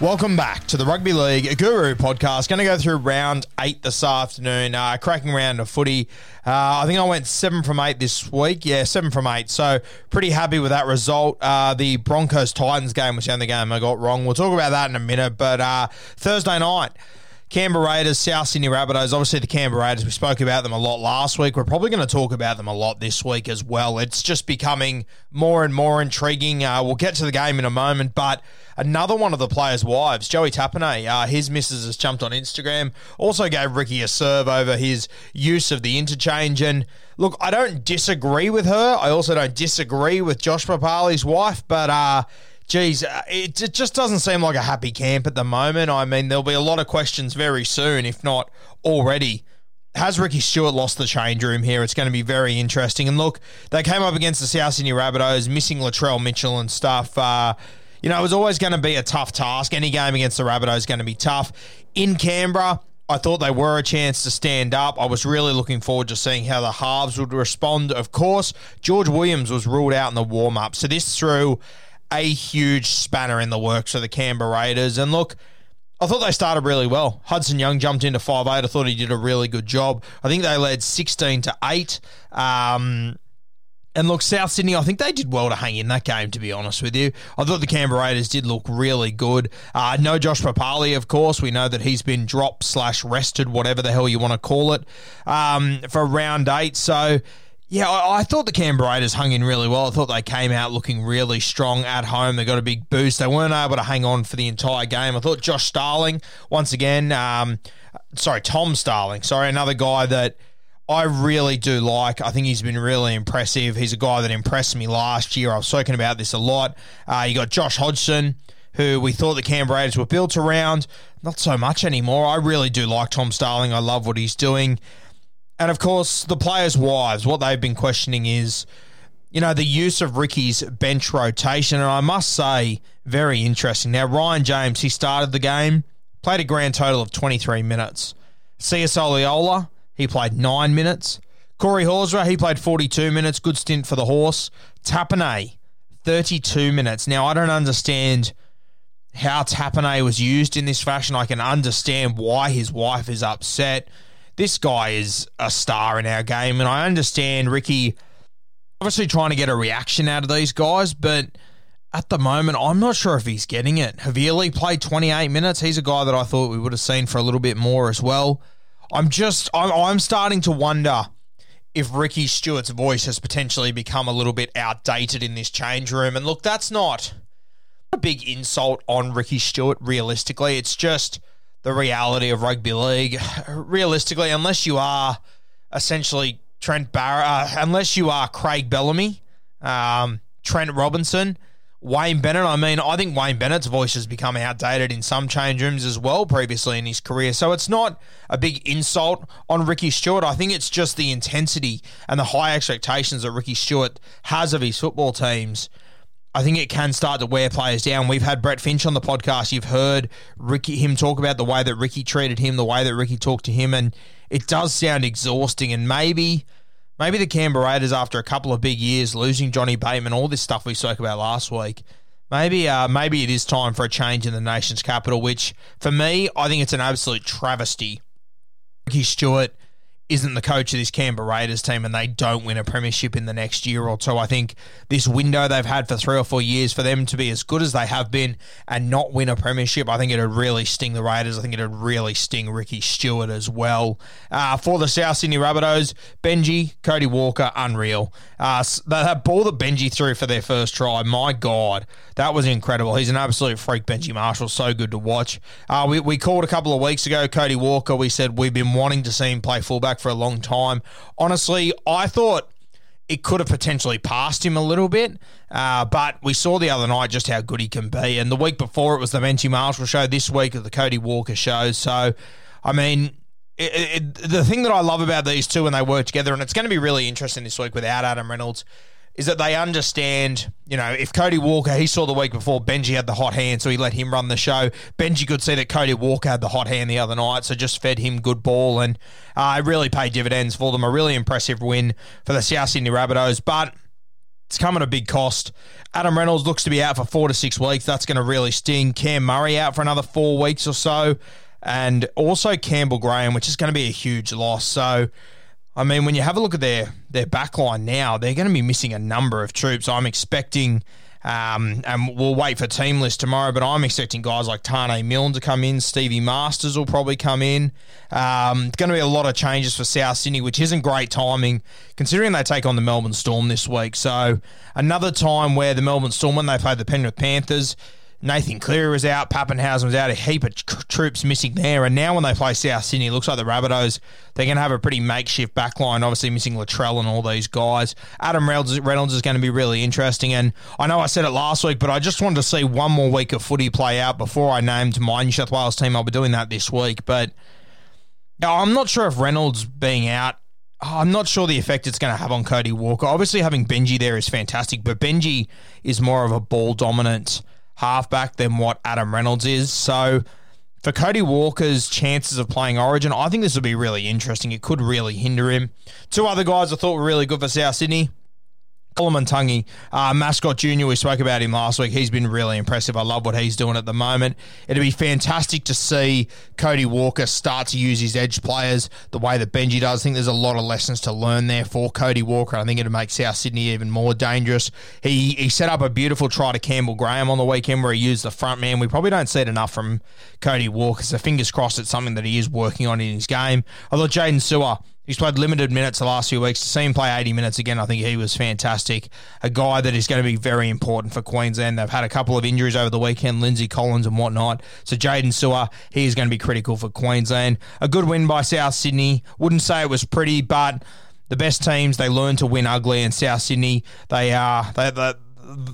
Welcome back to the Rugby League Guru podcast. Going to go through round eight this afternoon. Uh, cracking round of footy. Uh, I think I went seven from eight this week. Yeah, seven from eight. So pretty happy with that result. Uh, the Broncos Titans game was the only game I got wrong. We'll talk about that in a minute. But uh, Thursday night. Canberra Raiders, South Sydney Rabbitohs. Obviously, the Canberra Raiders, we spoke about them a lot last week. We're probably going to talk about them a lot this week as well. It's just becoming more and more intriguing. Uh, we'll get to the game in a moment, but another one of the players' wives, Joey Tapine, uh, his missus has jumped on Instagram, also gave Ricky a serve over his use of the interchange. And look, I don't disagree with her. I also don't disagree with Josh Papali's wife, but uh, Geez, uh, it, just doesn't seem like a happy camp at the moment. I mean, there'll be a lot of questions very soon, if not already. Has Ricky Stuart lost the change room here? It's going to be very interesting. And look, they came up against the South Sydney Rabbitohs, missing Latrell Mitchell and stuff. Uh, you know, it was always going to be a tough task. Any game against the Rabbitohs is going to be tough. In Canberra, I thought they were a chance to stand up. I was really looking forward to seeing how the halves would respond. Of course, George Williams was ruled out in the warm up. So this threw a huge spanner in the works for the Canberra Raiders. And look, I thought they started really well. Hudson Young jumped into 5 8. I thought he did a really good job. I think they led 16 to 8. Um, and look, South Sydney, I think they did well to hang in that game, to be honest with you. I thought the Canberra Raiders did look really good. Uh, no Josh Papali'i, of course. We know that he's been dropped slash rested, whatever the hell you want to call it, um, for round eight. So, yeah, I, I thought the Canberra Raiders hung in really well. I thought they came out looking really strong at home. They got a big boost. They weren't able to hang on for the entire game. I thought Josh Starling, once again, um, sorry, Tom Starling, sorry, another guy that I really do like. I think he's been really impressive. He's a guy that impressed me last year. I've spoken about this a lot. Uh, you got Josh Hodgson, who we thought the Canberra Raiders were built around. Not so much anymore. I really do like Tom Starling. I love what he's doing. And of course, the players' wives, what they've been questioning is, you know, the use of Ricky's bench rotation. And I must say, very interesting. Now, Ryan James, he started the game, played a grand total of 23 minutes. Sia Soliola, he played nine minutes. Corey Horsburgh, he played 42 minutes. Good stint for the horse. Tapine, 32 minutes. Now, I don't understand how Tapine was used in this fashion. I can understand why his wife is upset. This guy is a star in our game, and I understand Ricky obviously trying to get a reaction out of these guys, but at the moment, I'm not sure if he's getting it. Havili played 28 minutes. He's a guy that I thought we would have seen for a little bit more as well. I'm just, I'm, I'm starting to wonder if Ricky Stuart's voice has potentially become a little bit outdated in this change room. And look, that's not a big insult on Ricky Stuart, realistically. It's just the reality of rugby league. Realistically, unless you are essentially Trent Barrett, uh, unless you are Craig Bellamy, um, Trent Robinson, Wayne Bennett. I mean, I think Wayne Bennett's voice has become outdated in some change rooms as well previously in his career. So it's not a big insult on Ricky Stuart. I think it's just the intensity and the high expectations that Ricky Stuart has of his football teams. I think it can start to wear players down. We've had Brett Finch on the podcast. You've heard Ricky him talk about the way that Ricky treated him, the way that Ricky talked to him, and it does sound exhausting. And maybe maybe the Canberra Raiders, after a couple of big years, losing Johnny Bateman, all this stuff we spoke about last week, maybe uh, maybe it is time for a change in the nation's capital. Which for me, I think it's an absolute travesty. Ricky Stuart isn't the coach of this Canberra Raiders team and they don't win a premiership in the next year or two. I think this window they've had for three or four years for them to be as good as they have been and not win a premiership, I think it'd really sting the Raiders. I think it'd really sting Ricky Stuart as well. Uh, for the South Sydney Rabbitohs, Benji, Cody Walker, unreal. Uh, that ball that Benji threw for their first try, my God, that was incredible. He's an absolute freak, Benji Marshall. So good to watch. Uh, we, we called a couple of weeks ago, Cody Walker. We said we've been wanting to see him play fullback for a long time. Honestly, I thought it could have potentially passed him a little bit, uh, but we saw the other night just how good he can be. And the week before it was the Benji Marshall show. This week of the Cody Walker show. So, I mean, it, it, the thing that I love about these two when they work together, and it's going to be really interesting this week without Adam Reynolds, is that they understand, you know, if Cody Walker, he saw the week before Benji had the hot hand, so he let him run the show. Benji could see that Cody Walker had the hot hand the other night, so just fed him good ball, and uh, it really paid dividends for them. A really impressive win for the South Sydney Rabbitohs, but it's come at a big cost. Adam Reynolds looks to be out for four to six weeks. That's going to really sting. Cam Murray out for another four weeks or so, and also Campbell Graham, which is going to be a huge loss. So I mean, when you have a look at their their backline now, they're going to be missing a number of troops. I'm expecting, um, and we'll wait for team list tomorrow, but I'm expecting guys like Taane Milne to come in. Stevie Marsters will probably come in. Um, it's going to be a lot of changes for South Sydney, which isn't great timing considering they take on the Melbourne Storm this week. So another time where the Melbourne Storm, when they play the Penrith Panthers, Nathan Cleary was out, Papenhuyzen was out, a heap of troops missing there. And now when they play South Sydney, it looks like the Rabbitohs, they're going to have a pretty makeshift backline, obviously missing Latrell and all these guys. Adam Reynolds, Reynolds is going to be really interesting. And I know I said it last week, but I just wanted to see one more week of footy play out before I named my New South Wales team. I'll be doing that this week. But I'm not sure if Reynolds being out I'm not sure the effect it's going to have on Cody Walker. Obviously, having Benji there is fantastic, but Benji is more of a ball dominant halfback than what Adam Reynolds is. So for Cody Walker's chances of playing Origin, I think this will be really interesting. It could really hinder him. Two other guys I thought were really good for South Sydney. Koloamatangi, uh, Mascot Junior, we spoke about him last week. He's been really impressive. I love what he's doing at the moment. It'd be fantastic to see Cody Walker start to use his edge players the way that Benji does. I think there's a lot of lessons to learn there for Cody Walker. I think it'd make South Sydney even more dangerous. He he set up a beautiful try to Campbell Graham on the weekend where he used the front man. We probably don't see it enough from Cody Walker, so fingers crossed it's something that he is working on in his game. I thought Jaydn Su'A He's played limited minutes the last few weeks. To see him play 80 minutes again, I think he was fantastic. A guy that is going to be very important for Queensland. They've had a couple of injuries over the weekend, Lindsay Collins and whatnot. So Jaydn Su'A, he is going to be critical for Queensland. A good win by South Sydney. Wouldn't say it was pretty, but the best teams they learn to win ugly. And South Sydney, they are they, they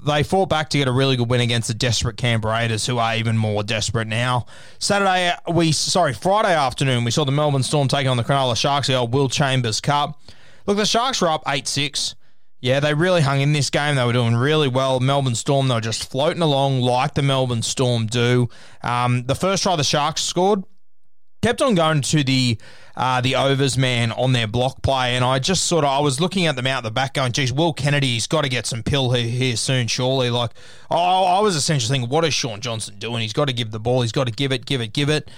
they fought back to get a really good win against the desperate Canberra Raiders, who are even more desperate now. Saturday, we sorry, Friday afternoon, we saw the Melbourne Storm taking on the Cronulla Sharks, the old Will Chambers Cup. Look, the Sharks were up eight six. Yeah, they really hung in this game. They were doing really well. Melbourne Storm, they were just floating along like the Melbourne Storm do. Um, the first try the Sharks scored, kept on going to the uh, the overs man on their block play, and I just sort of I was looking at them out the back, going, "Geez, Will Kennedy's got to get some pill here, here soon, surely." Like, I, I was essentially thinking, "What is Shaun Johnson doing? He's got to give the ball. He's got to give it, give it, give it."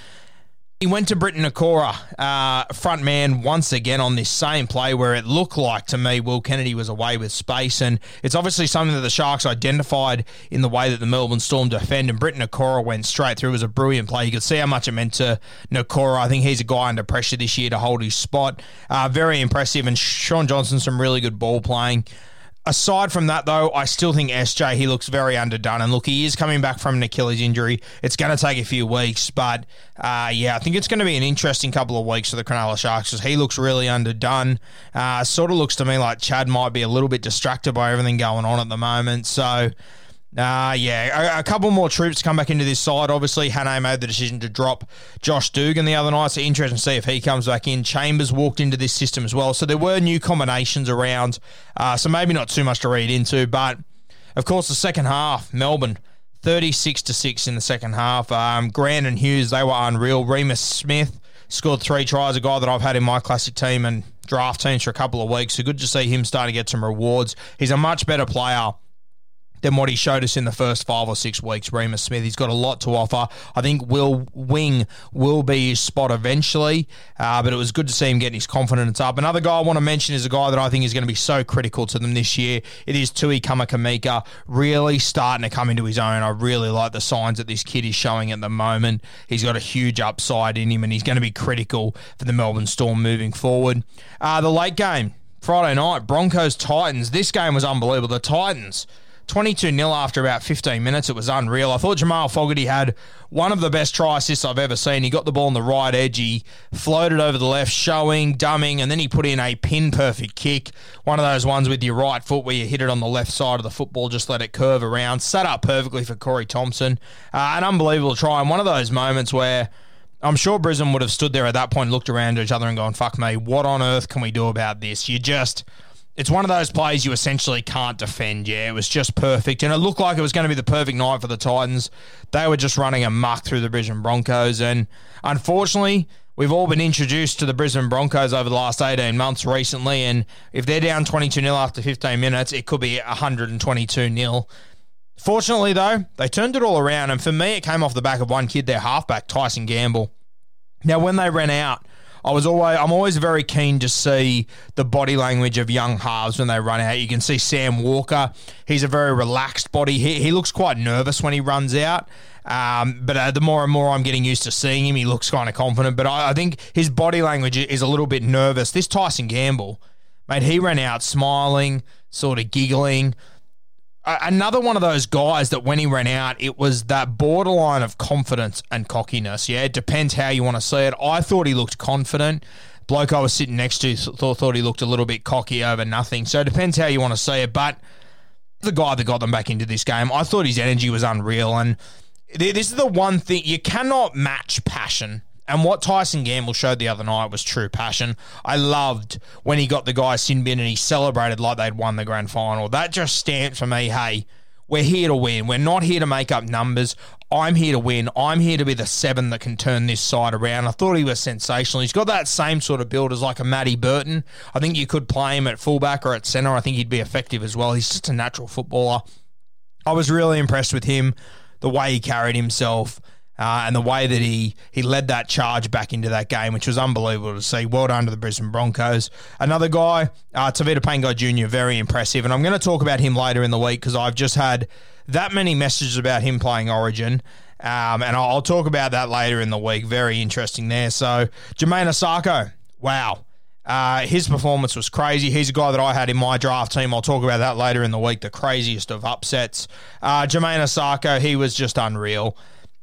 He went to Briton Nikora, uh, front man, once again on this same play where it looked like to me Will Kennedy was away with space. And it's obviously something that the Sharks identified in the way that the Melbourne Storm defend. And Briton Nikora went straight through. It was a brilliant play. You could see how much it meant to Nikora. I think he's a guy under pressure this year to hold his spot. Uh, very impressive. And Shaun Johnson, some really good ball playing aside from that, though, I still think SJ, he looks very underdone. And look, he is coming back from an Achilles injury. It's going to take a few weeks, but uh, yeah, I think it's going to be an interesting couple of weeks for the Cronulla Sharks because he looks really underdone. Uh, sort of looks to me like Chad might be a little bit distracted by everything going on at the moment. So Uh, yeah, a, a, couple more troops come back into this side. Obviously, Hannay made the decision to drop Josh Dugan the other night, so interesting to see if he comes back in. Chambers walked into this system as well, so there were new combinations around, uh, so maybe not too much to read into. But, of course, the second half, Melbourne, 36 to 6 in the second half. Um, Grant and Hughes, they were unreal. Reimis Smith scored three tries, a guy that I've had in my classic team and draft teams for a couple of weeks, so good to see him starting to get some rewards. He's a much better player than what he showed us in the first five or six weeks. Reimis Smith, he's got a lot to offer. I think Will Wing will be his spot eventually, uh, but it was good to see him getting his confidence up. Another guy I want to mention is a guy that I think is going to be so critical to them this year. It is Tui Kamikamica, really starting to come into his own. I really like the signs that this kid is showing at the moment. He's got a huge upside in him, and he's going to be critical for the Melbourne Storm moving forward. Uh, the late game. Friday night, Broncos Titans. This game was unbelievable. The Titans 22 0 after about 15 minutes. It was unreal. I thought Jamal Fogarty had one of the best try assists I've ever seen. He got the ball on the right edge. He floated over the left, showing, dumbing, and then he put in a pin perfect kick. One of those ones with your right foot where you hit it on the left side of the football, just let it curve around. Set up perfectly for Corey Thompson. Uh, an unbelievable try. And one of those moments where. I'm sure Brisbane would have stood there at that point, looked around at each other, and gone, "Fuck me, what on earth can we do about this?" You just it's one of those plays you essentially can't defend. Yeah, it was just perfect. And it looked like it was going to be the perfect night for the Titans. They were just running a muck through the Brisbane Broncos. And unfortunately, we've all been introduced to the Brisbane Broncos over the last 18 months recently. And if they're down 22 0 after 15 minutes, it could be 122 0. Fortunately, though, they turned it all around. And for me, it came off the back of one kid, their halfback, Tyson Gamble. Now, when they ran out, I was always I'm always very keen to see the body language of young halves when they run out. You can see Sam Walker; he's a very relaxed body. He, he looks quite nervous when he runs out. Um, but uh, the more and more I'm getting used to seeing him, he looks kind of confident. But I, I think his body language is a little bit nervous. This Tyson Gamble, mate, he ran out smiling, sort of giggling another one of those guys that when he ran out, it was that borderline of confidence and cockiness. Yeah, it depends how you want to see it. I thought he looked confident. Bloke I was sitting next to thought, thought he looked a little bit cocky over nothing. So it depends how you want to see it. But the guy that got them back into this game, I thought his energy was unreal. And this is the one thing you cannot match passion and what Tyson Gamble showed the other night was true passion. I loved when he got the guy sin bin and he celebrated like they'd won the grand final. That just stamped for me, hey, we're here to win. We're not here to make up numbers. I'm here to win. I'm here to be the seven that can turn this side around. I thought he was sensational. He's got that same sort of build as like a Matty Burton. I think you could play him at fullback or at centre. I think he'd be effective as well. He's just a natural footballer. I was really impressed with him, the way he carried himself. Uh, and the way that he he led that charge back into that game, which was unbelievable to see. Well done to the Brisbane Broncos. Another guy, uh, Tevita Pangai Jr., very impressive. And I'm going to talk about him later in the week because I've just had that many messages about him playing Origin. Um, and I'll, I'll talk about that later in the week. Very interesting there. So, Jamayne Isaako, wow. Uh, his performance was crazy. He's a guy that I had in my draft team. I'll talk about that later in the week. The craziest of upsets. Uh, Jamayne Isaako, he was just unreal.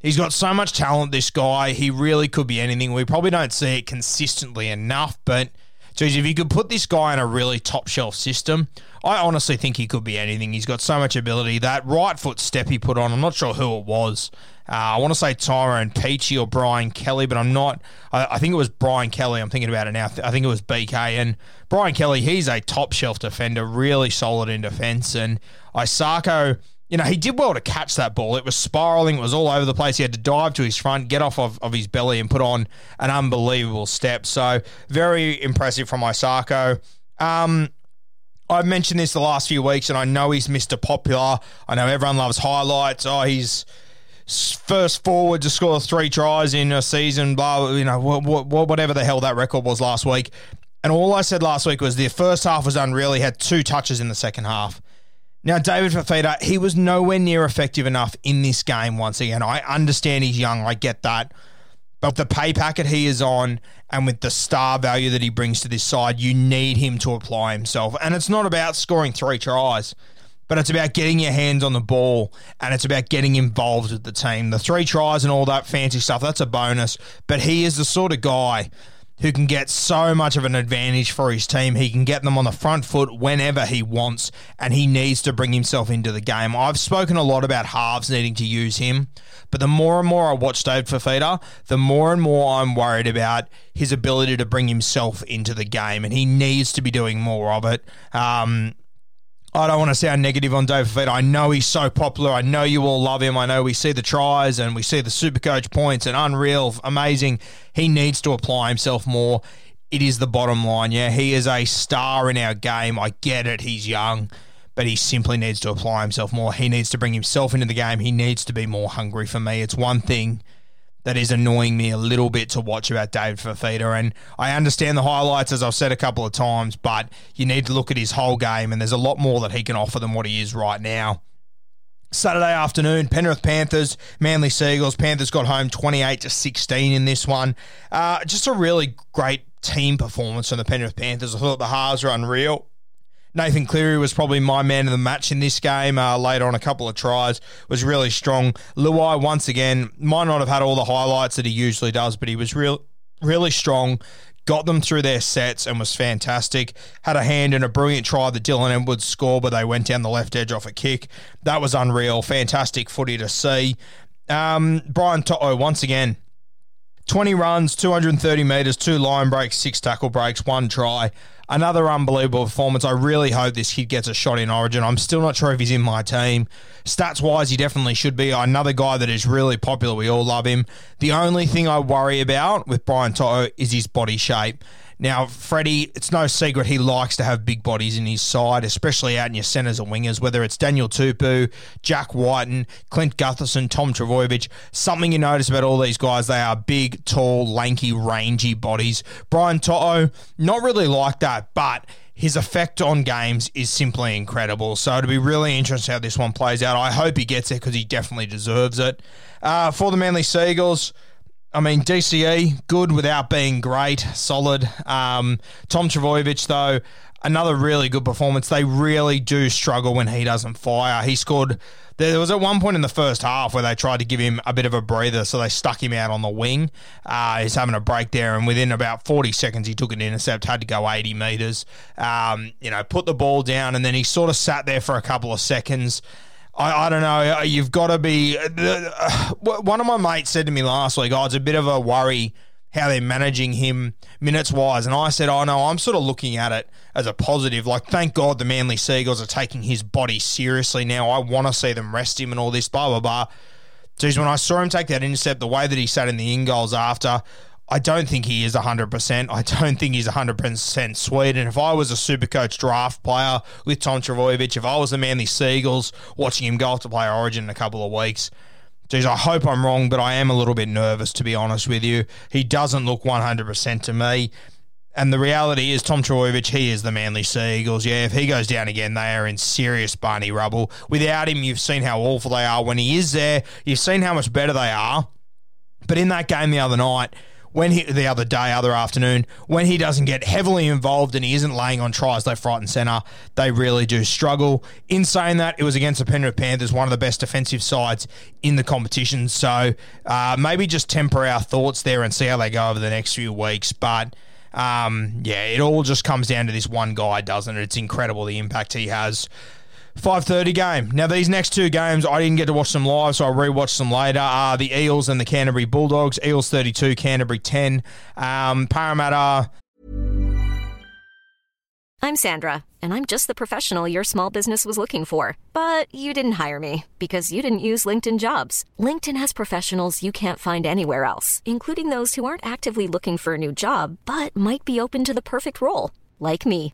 He's got so much talent, this guy. He really could be anything. We probably don't see it consistently enough, but geez, if you could put this guy in a really top shelf system, I honestly think he could be anything. He's got so much ability. That right foot step he put on, I'm not sure who it was. Uh, I want to say Tyrone Peachey or Brian Kelly, but I'm not. I, I, think it was Brian Kelly. I'm thinking about it now. I think it was BK. And Brian Kelly, he's a top shelf defender, really solid in defense. And Isaako you know, he did well to catch that ball. It was spiraling, it was all over the place. He had to dive to his front, get off of, of his belly, and put on an unbelievable step. So, very impressive from Isaako. Um, I've mentioned this the last few weeks, and I know he's Mr. Popular. I know everyone loves highlights. Oh, he's first forward to score three tries in a season, blah, you know, whatever the hell that record was last week. And all I said last week was the first half was unreal. He had two touches in the second half. Now, David Fifita, he was nowhere near effective enough in this game once again. I understand he's young, I get that. But the pay packet he is on and with the star value that he brings to this side, you need him to apply himself. And it's not about scoring three tries, but it's about getting your hands on the ball and it's about getting involved with the team. The three tries and all that fancy stuff, that's a bonus. But he is the sort of guy who can get so much of an advantage for his team. He can get them on the front foot whenever he wants, and he needs to bring himself into the game. I've spoken a lot about halves needing to use him, but the more and more I watch Dave Fifita, the more and more I'm worried about his ability to bring himself into the game, and he needs to be doing more of it. Um, I don't want to sound negative on Dave Fifita. I know he's so popular. I know you all love him. I know we see the tries and we see the super coach points and unreal, amazing. He needs to apply himself more. It is the bottom line. Yeah, he is a star in our game. I get it. He's young, but he simply needs to apply himself more. He needs to bring himself into the game. He needs to be more hungry for me. It's one thing that is annoying me a little bit to watch about David Fifita. And I understand the highlights, as I've said a couple of times, but you need to look at his whole game, and there's a lot more that he can offer than what he is right now. Saturday afternoon, Penrith Panthers, Manly Sea Eagles. Panthers got home 28 to 16 in this one. Uh, just a really great team performance from the Penrith Panthers. I thought the halves were unreal. Nathan Cleary was probably my man of the match in this game. Uh, later on, a couple of tries was really strong. Luai once again might not have had all the highlights that he usually does, but he was real, really strong. Got them through their sets and was fantastic. Had a hand in a brilliant try that Dylan Edwards scored, but they went down the left edge off a kick. That was unreal. Fantastic footy to see. Um, Brian To'o once again 20 runs, 230 metres, two line breaks, six tackle breaks, one try. Another unbelievable performance. I really hope this kid gets a shot in Origin. I'm still not sure if he's in my team. Stats wise, he definitely should be. Another guy that is really popular. We all love him. The only thing I worry about with Brian To'o is his body shape. Now, Freddie, it's no secret he likes to have big bodies in his side, especially out in your centres and wingers, whether it's Daniel Tupou, Jack Wighton, Clint Gutherson, Tom Trbojevic. Something you notice about all these guys, they are big, tall, lanky, rangy bodies. Brian To'o, not really like that, but his effect on games is simply incredible. So it'll be really interesting how this one plays out. I hope he gets it because he definitely deserves it. Uh, for the Manly Sea Eagles, I mean, DCE, good without being great, solid. Um, Tom Trbojevic, though, another really good performance. They really do struggle when he doesn't fire. He scored. There was at one point in the first half where they tried to give him a bit of a breather, so they stuck him out on the wing. Uh, he's having a break there, and within about 40 seconds, he took an intercept, had to go 80 metres, um, you know, put the ball down, and then he sort of sat there for a couple of seconds. I, I don't know. You've got to be. Uh, one of my mates said to me last week, "Oh, it's a bit of a worry how they're managing him minutes wise," and I said, "Oh no, I'm sort of looking at it as a positive. Like, thank God the Manly Sea Eagles are taking his body seriously now. I want to see them rest him and all this, blah blah blah." Geez, when I saw him take that intercept, the way that he sat in the in goals after, I don't think he is 100%. I don't think he's 100% sweet. And if I was a super coach draft player with Tom Trbojevic, if I was the Manly Sea Eagles watching him go off to play Origin in a couple of weeks, geez, I hope I'm wrong, but I am a little bit nervous, to be honest with you. He doesn't look 100% to me. And the reality is, Tom Trbojevic, he is the Manly Sea Eagles. Yeah, if he goes down again, they are in serious Barney rubble. Without him, you've seen how awful they are. When he is there, you've seen how much better they are. But in that game the other night, when he the other day, other afternoon, when he doesn't get heavily involved and he isn't laying on tries left, right, and centre, they really do struggle. In saying that, it was against the Penrith Panthers, one of the best defensive sides in the competition. So uh, maybe just temper our thoughts there and see how they go over the next few weeks. But um, yeah, it all just comes down to this one guy, doesn't it? It's incredible the impact he has. 5.30 game. Now, these next two games, I didn't get to watch them live, so I rewatched them later. Are the Eels and the Canterbury Bulldogs. Eels 32, Canterbury 10. Um, Parramatta. I'm Sandra, and I'm just the professional your small business was looking for. But you didn't hire me because you didn't use LinkedIn jobs. LinkedIn has professionals you can't find anywhere else, including those who aren't actively looking for a new job, but might be open to the perfect role, like me.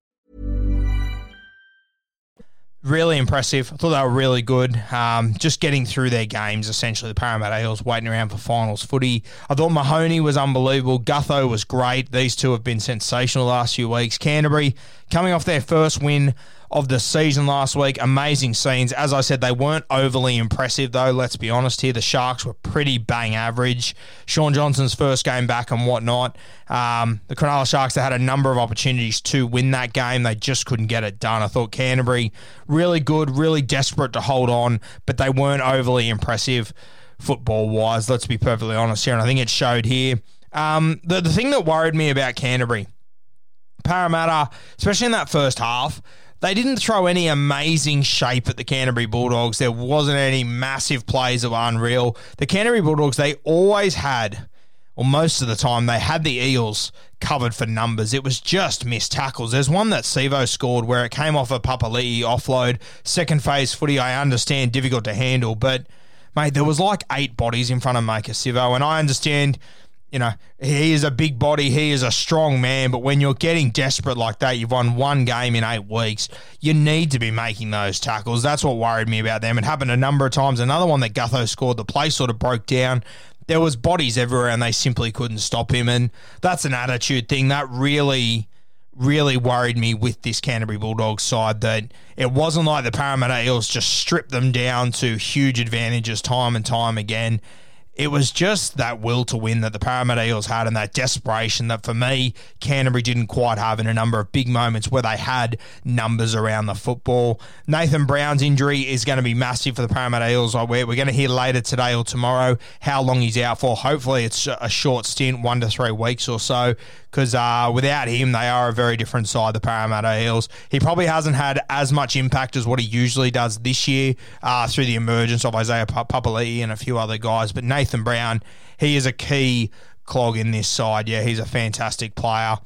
Really impressive. I thought they were really good. Um, just getting through their games, essentially. The Parramatta Eels waiting around for finals footy. I thought Mahoney was unbelievable. Gutho was great. These two have been sensational the last few weeks. Canterbury coming off their first win of the season last week. Amazing scenes. As I said, they weren't overly impressive, though. Let's be honest here. The Sharks were pretty bang average. Shaun Johnson's first game back and whatnot. Um, the Cronulla Sharks, they had a number of opportunities to win that game. They just couldn't get it done. I thought Canterbury, really good, really desperate to hold on, but they weren't overly impressive football wise. Let's be perfectly honest here. And I think it showed here. Um, the, the thing that worried me about Canterbury, Parramatta, especially in that first half, they didn't throw any amazing shape at the Canterbury Bulldogs. There wasn't any massive plays that were unreal. The Canterbury Bulldogs, they always had, or most of the time, they had the Eels covered for numbers. It was just missed tackles. There's one that Sivo scored where it came off a Papali'i offload. Second phase footy, I understand, difficult to handle, but mate, there was like eight bodies in front of Maika Sivo, and I understand you know, he is a big body, he is a strong man, but when you're getting desperate like that, you've won one game in eight weeks, you need to be making those tackles. That's what worried me about them. It happened a number of times. Another one that Gutho scored, the play sort of broke down. There was bodies everywhere and they simply couldn't stop him. And that's an attitude thing. That really, really worried me with this Canterbury Bulldogs side that it wasn't like the Parramatta Eels just stripped them down to huge advantages time and time again it was just that will to win that the Parramatta Eels had and that desperation that for me, Canterbury didn't quite have in a number of big moments where they had numbers around the football. Nathan Brown's injury is going to be massive for the Parramatta Eels. We're going to hear later today or tomorrow how long he's out for. Hopefully, it's a short stint, one to three weeks or so because uh, without him, they are a very different side, the Parramatta Eels. He probably hasn't had as much impact as what he usually does this year uh, through the emergence of Isaiah Papali'i and a few other guys. But Nathan Brown, he is a key clog in this side. Yeah, he's a fantastic player.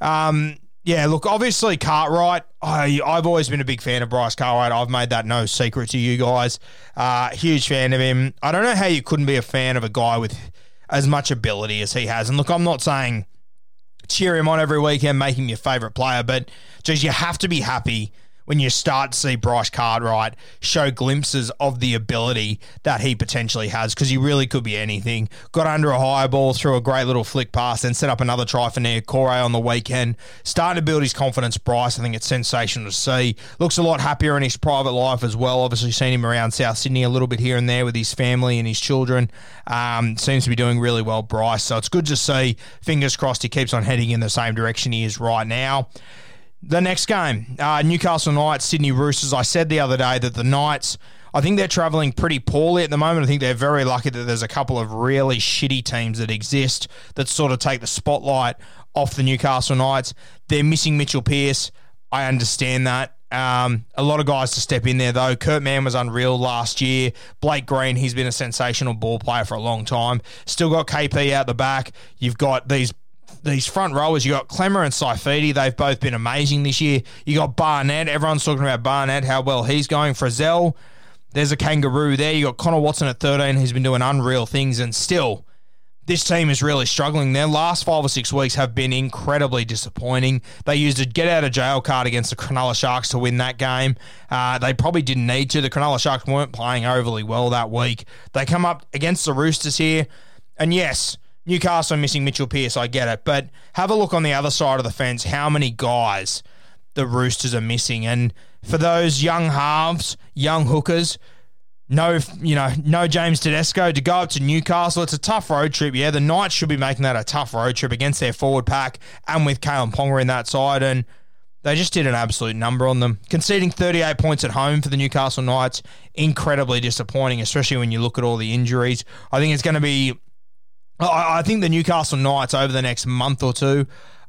Um, yeah, look, obviously Cartwright. I, I've always been a big fan of Bryce Cartwright. I've made that no secret to you guys. Uh, huge fan of him. I don't know how you couldn't be a fan of a guy with as much ability as he has. And look, I'm not saying cheer him on every weekend, make him your favourite player. But geez, you have to be happy when you start to see Bryce Cartwright show glimpses of the ability that he potentially has because he really could be anything. Got under a high ball, threw a great little flick pass, and set up another try for Niukore on the weekend. Starting to build his confidence, Bryce. I think it's sensational to see. Looks a lot happier in his private life as well. Obviously, seen him around South Sydney a little bit here and there with his family and his children. Um, seems to be doing really well, Bryce. So it's good to see. Fingers crossed he keeps on heading in the same direction he is right now. The next game, uh, Newcastle Knights, Sydney Roosters. I said the other day that the Knights, I think they're travelling pretty poorly at the moment. I think they're very lucky that there's a couple of really shitty teams that exist that sort of take the spotlight off the Newcastle Knights. They're missing Mitchell Pearce. I understand that. Um, a lot of guys to step in there though. Kurt Mann was unreal last year. Blake Green, he's been a sensational ball player for a long time. Still got KP out the back. You've got these these front rowers, you got Klemmer and Saifiti. They've both been amazing this year. You got Barnett. Everyone's talking about Barnett, how well he's going. Frizell, there's a kangaroo there. You got Connor Watson at 13, who's been doing unreal things, and still this team is really struggling. Their last five or six weeks have been incredibly disappointing. They used a get out of jail card against the Cronulla Sharks to win that game. Uh, they probably didn't need to. The Cronulla Sharks weren't playing overly well that week. They come up against the Roosters here, and yes, Newcastle missing Mitchell Pearce, I get it. But have a look on the other side of the fence how many guys the Roosters are missing. And for those young halves, young hookers, no, you know, no James Tedesco to go up to Newcastle. It's a tough road trip. Yeah, the Knights should be making that a tough road trip against their forward pack and with Kalyn Ponga in that side. And they just did an absolute number on them. Conceding 38 points at home for the Newcastle Knights, incredibly disappointing, especially when you look at all the injuries. I think it's going to be I, think the Newcastle Knights over the next month or two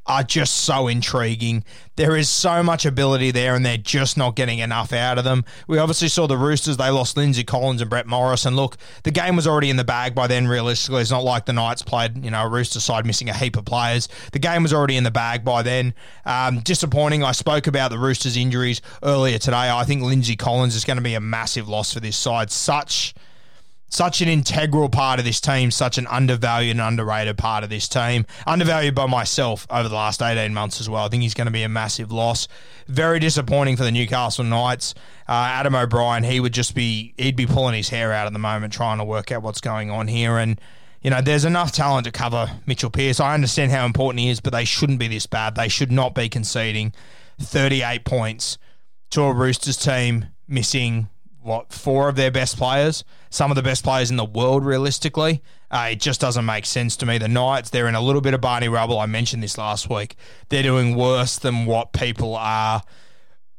are just so intriguing. There is so much ability there, and they're just not getting enough out of them. We obviously saw the Roosters, they lost Lindsay Collins and Brett Morris. And look, the game was already in the bag by then, realistically. It's not like the Knights played, you know, a Rooster side missing a heap of players. The game was already in the bag by then. Um, disappointing. I spoke about the Roosters' injuries earlier today. I think Lindsay Collins is going to be a massive loss for this side. Such such an integral part of this team, such an undervalued and underrated part of this team. Undervalued by myself over the last 18 months as well. I think he's going to be a massive loss. Very disappointing for the Newcastle Knights. Uh, Adam O'Brien, he would just be, he'd be pulling his hair out at the moment trying to work out what's going on here. And, you know, there's enough talent to cover Mitchell Pearce. I understand how important he is, but they shouldn't be this bad. They should not be conceding 38 points to a Roosters team missing what four of their best players, some of the best players in the world, realistically. Uh, it just doesn't make sense to me. The Knights, they're in a little bit of Barney rubble. I mentioned this last week. They're doing worse than what people are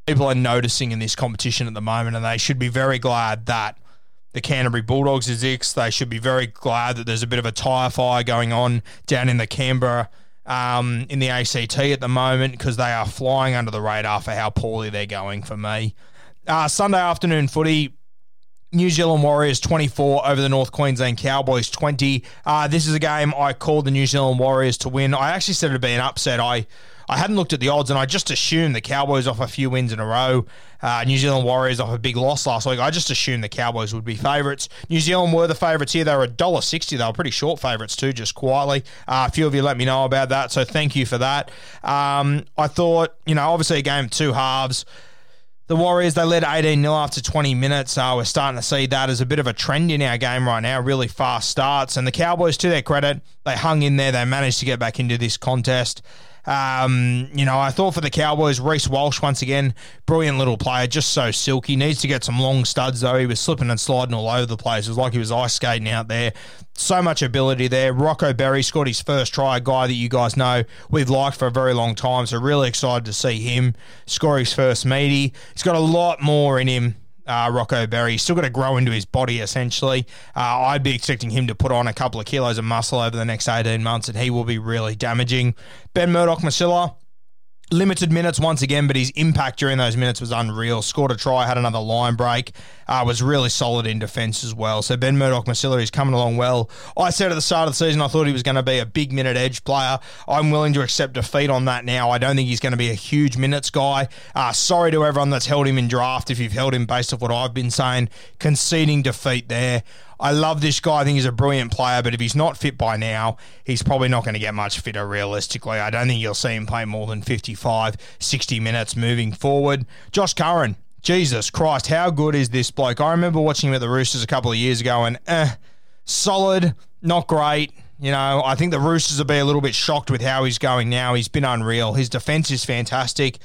people are noticing in this competition at the moment, and they should be very glad that the Canterbury Bulldogs is X. They should be very glad that there's a bit of a tyre fire going on down in the Canberra um, in the ACT at the moment because they are flying under the radar for how poorly they're going for me. Uh, Sunday afternoon footy. New Zealand Warriors 24 over the North Queensland Cowboys 20. Uh, this is a game I called the New Zealand Warriors to win. I actually said it'd be an upset. I I hadn't looked at the odds, and I just assumed the Cowboys off a few wins in a row. Uh, New Zealand Warriors off a big loss last week. I just assumed the Cowboys would be favourites. New Zealand were the favourites here. They were $1.60. They were pretty short favourites too, just quietly. Uh, a few of you let me know about that, so thank you for that. Um, I thought, you know, obviously a game of two halves. The Warriors, they led 18 0 after 20 minutes. Uh, we're starting to see that as a bit of a trend in our game right now, really fast starts. And the Cowboys, to their credit, they hung in there. They managed to get back into this contest. Um, you know, I thought for the Cowboys, Reece Walsh once again, brilliant little player, just so silky. Needs to get some long studs though. He was slipping and sliding all over the place. It was like he was ice skating out there. So much ability there. Rocco Berry scored his first try, a guy that you guys know we've liked for a very long time. So really excited to see him score his first meaty. He's got a lot more in him uh, Rocco Berry. He's still got to grow into his body, essentially. Uh, I'd be expecting him to put on a couple of kilos of muscle over the next 18 months, and he will be really damaging. Ben Murdoch Masila limited minutes once again, but his impact during those minutes was unreal. Scored a try, had another line break, uh, was really solid in defence as well. So Ben Murdoch Masila is coming along well. I said at the start of the season I thought he was going to be a big minute edge player. I'm willing to accept defeat on that now. I don't think he's going to be a huge minutes guy. Uh, sorry to everyone that's held him in draft if you've held him based off what I've been saying. Conceding defeat there. I love this guy. I think he's a brilliant player, but if he's not fit by now, he's probably not going to get much fitter realistically. I don't think you'll see him play more than 55, 60 minutes moving forward. Josh Curran, Jesus Christ, how good is this bloke? I remember watching him at the Roosters a couple of years ago and eh, solid, not great. You know, I think the Roosters will be a little bit shocked with how he's going now. He's been unreal. His defense is fantastic.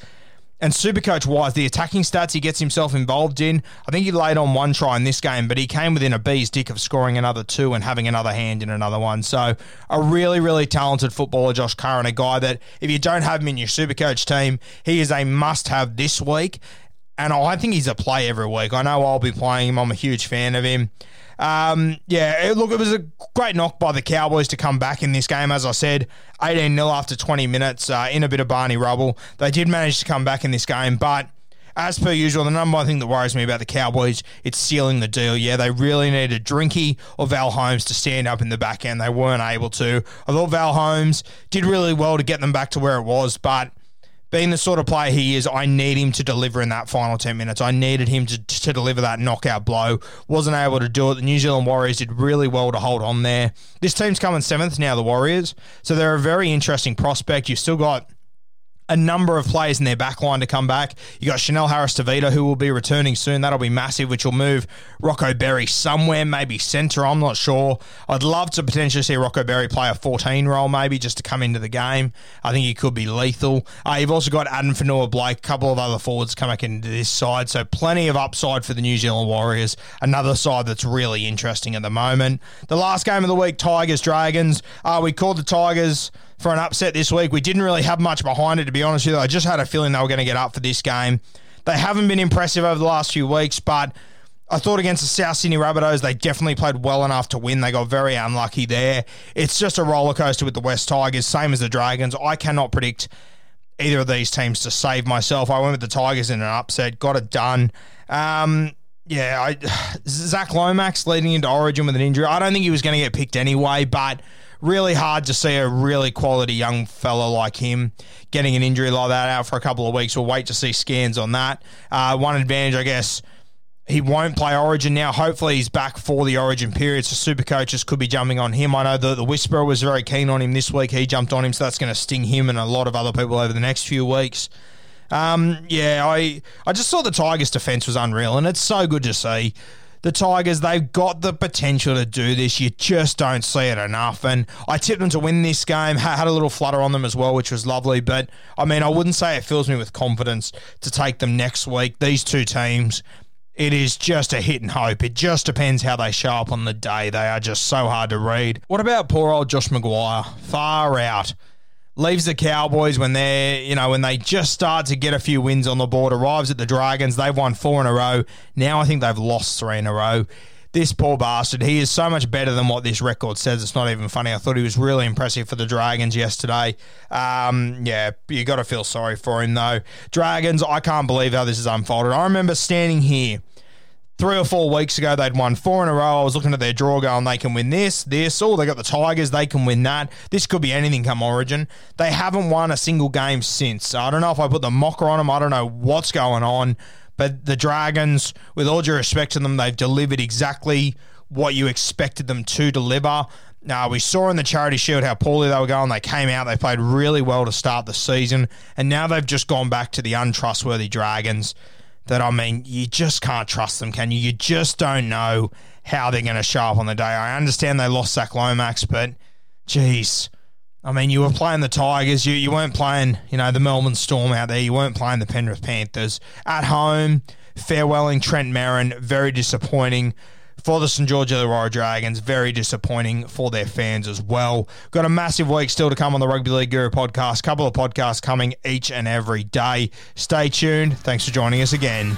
And Supercoach wise, the attacking stats he gets himself involved in, I think he laid on one try in this game, but he came within a bee's dick of scoring another two and having another hand in another one. So a really, really talented footballer, Josh Curran, a guy that if you don't have him in your Supercoach team, he is a must have this week. And I think he's a play every week. I know I'll be playing him. I'm a huge fan of him. Um, yeah, look, it was a great knock by the Cowboys to come back in this game. As I said, 18 0 after 20 minutes uh, in a bit of Barney rubble. They did manage to come back in this game, but as per usual, the number one thing that worries me about the Cowboys, it's sealing the deal. Yeah, they really needed Drinky or Val Holmes to stand up in the back end. They weren't able to. I thought Val Holmes did really well to get them back to where it was, but being the sort of player he is, I need him to deliver in that final 10 minutes. I needed him to, to deliver that knockout blow. Wasn't able to do it. The New Zealand Warriors did really well to hold on there. This team's coming seventh now, the Warriors. So they're a very interesting prospect. You've still got a number of players in their backline to come back. You got Chanel Harris Tavita, who will be returning soon. That'll be massive, which will move Rocco Berry somewhere, maybe centre. I'm not sure. I'd love to potentially see Rocco Berry play a 14 role, maybe just to come into the game. I think he could be lethal. Uh, you've also got Addin Fonua-Blake, a couple of other forwards coming into this side, so plenty of upside for the New Zealand Warriors. Another side that's really interesting at the moment. The last game of the week, Tigers Dragons. Uh, we called the Tigers for an upset this week. We didn't really have much behind it, to be honest with you. I just had a feeling they were going to get up for this game. They haven't been impressive over the last few weeks, but I thought against the South Sydney Rabbitohs, they definitely played well enough to win. They got very unlucky there. It's just a roller coaster with the West Tigers, same as the Dragons. I cannot predict either of these teams to save myself. I went with the Tigers in an upset, got it done. Um, yeah, I, Zac Lomax leading into Origin with an injury. I don't think he was going to get picked anyway, but really hard to see a really quality young fella like him getting an injury like that out for a couple of weeks. We'll wait to see scans on that. Uh, one advantage, I guess, he won't play Origin now. Hopefully, he's back for the Origin period, so super coaches could be jumping on him. I know that the Whisperer was very keen on him this week. He jumped on him, so that's going to sting him and a lot of other people over the next few weeks. Um, yeah, I I just saw the Tigers' defense was unreal, and it's so good to see the Tigers, they've got the potential to do this. You just don't see it enough. And I tipped them to win this game, had a little flutter on them as well, which was lovely. But I mean, I wouldn't say it fills me with confidence to take them next week. These two teams, it is just a hit and hope. It just depends how they show up on the day. They are just so hard to read. What about poor old Josh McGuire? Far out leaves the Cowboys when they're, you know, when they just start to get a few wins on the board, arrives at the Dragons. They've won four in a row. Now I think they've lost three in a row. This poor bastard, he is so much better than what this record says. It's not even funny. I thought he was really impressive for the Dragons yesterday. Um, yeah, you got to feel sorry for him, though. Dragons, I can't believe how this has unfolded. I remember standing here three or four weeks ago, they'd won four in a row. I was looking at their draw going, they can win this, this. Oh, they got the Tigers, they can win that. This could be anything come Origin. They haven't won a single game since. I don't know if I put the mocker on them. I don't know what's going on. But the Dragons, with all due respect to them, they've delivered exactly what you expected them to deliver. Now, we saw in the Charity Shield how poorly they were going. They came out, they played really well to start the season, and now they've just gone back to the untrustworthy Dragons that I mean, you just can't trust them, can you? You just don't know how they're going to show up on the day. I understand they lost Zac Lomax, but geez. I mean, you were playing the Tigers. You, you weren't playing, you know, the Melbourne Storm out there. You weren't playing the Penrith Panthers. At home, farewelling Trent Merrin, very disappointing for the St. George Illawarra Dragons. Very disappointing for their fans as well. Got a massive week still to come on the Rugby League Guru podcast. Couple of podcasts coming each and every day. Stay tuned. Thanks for joining us again.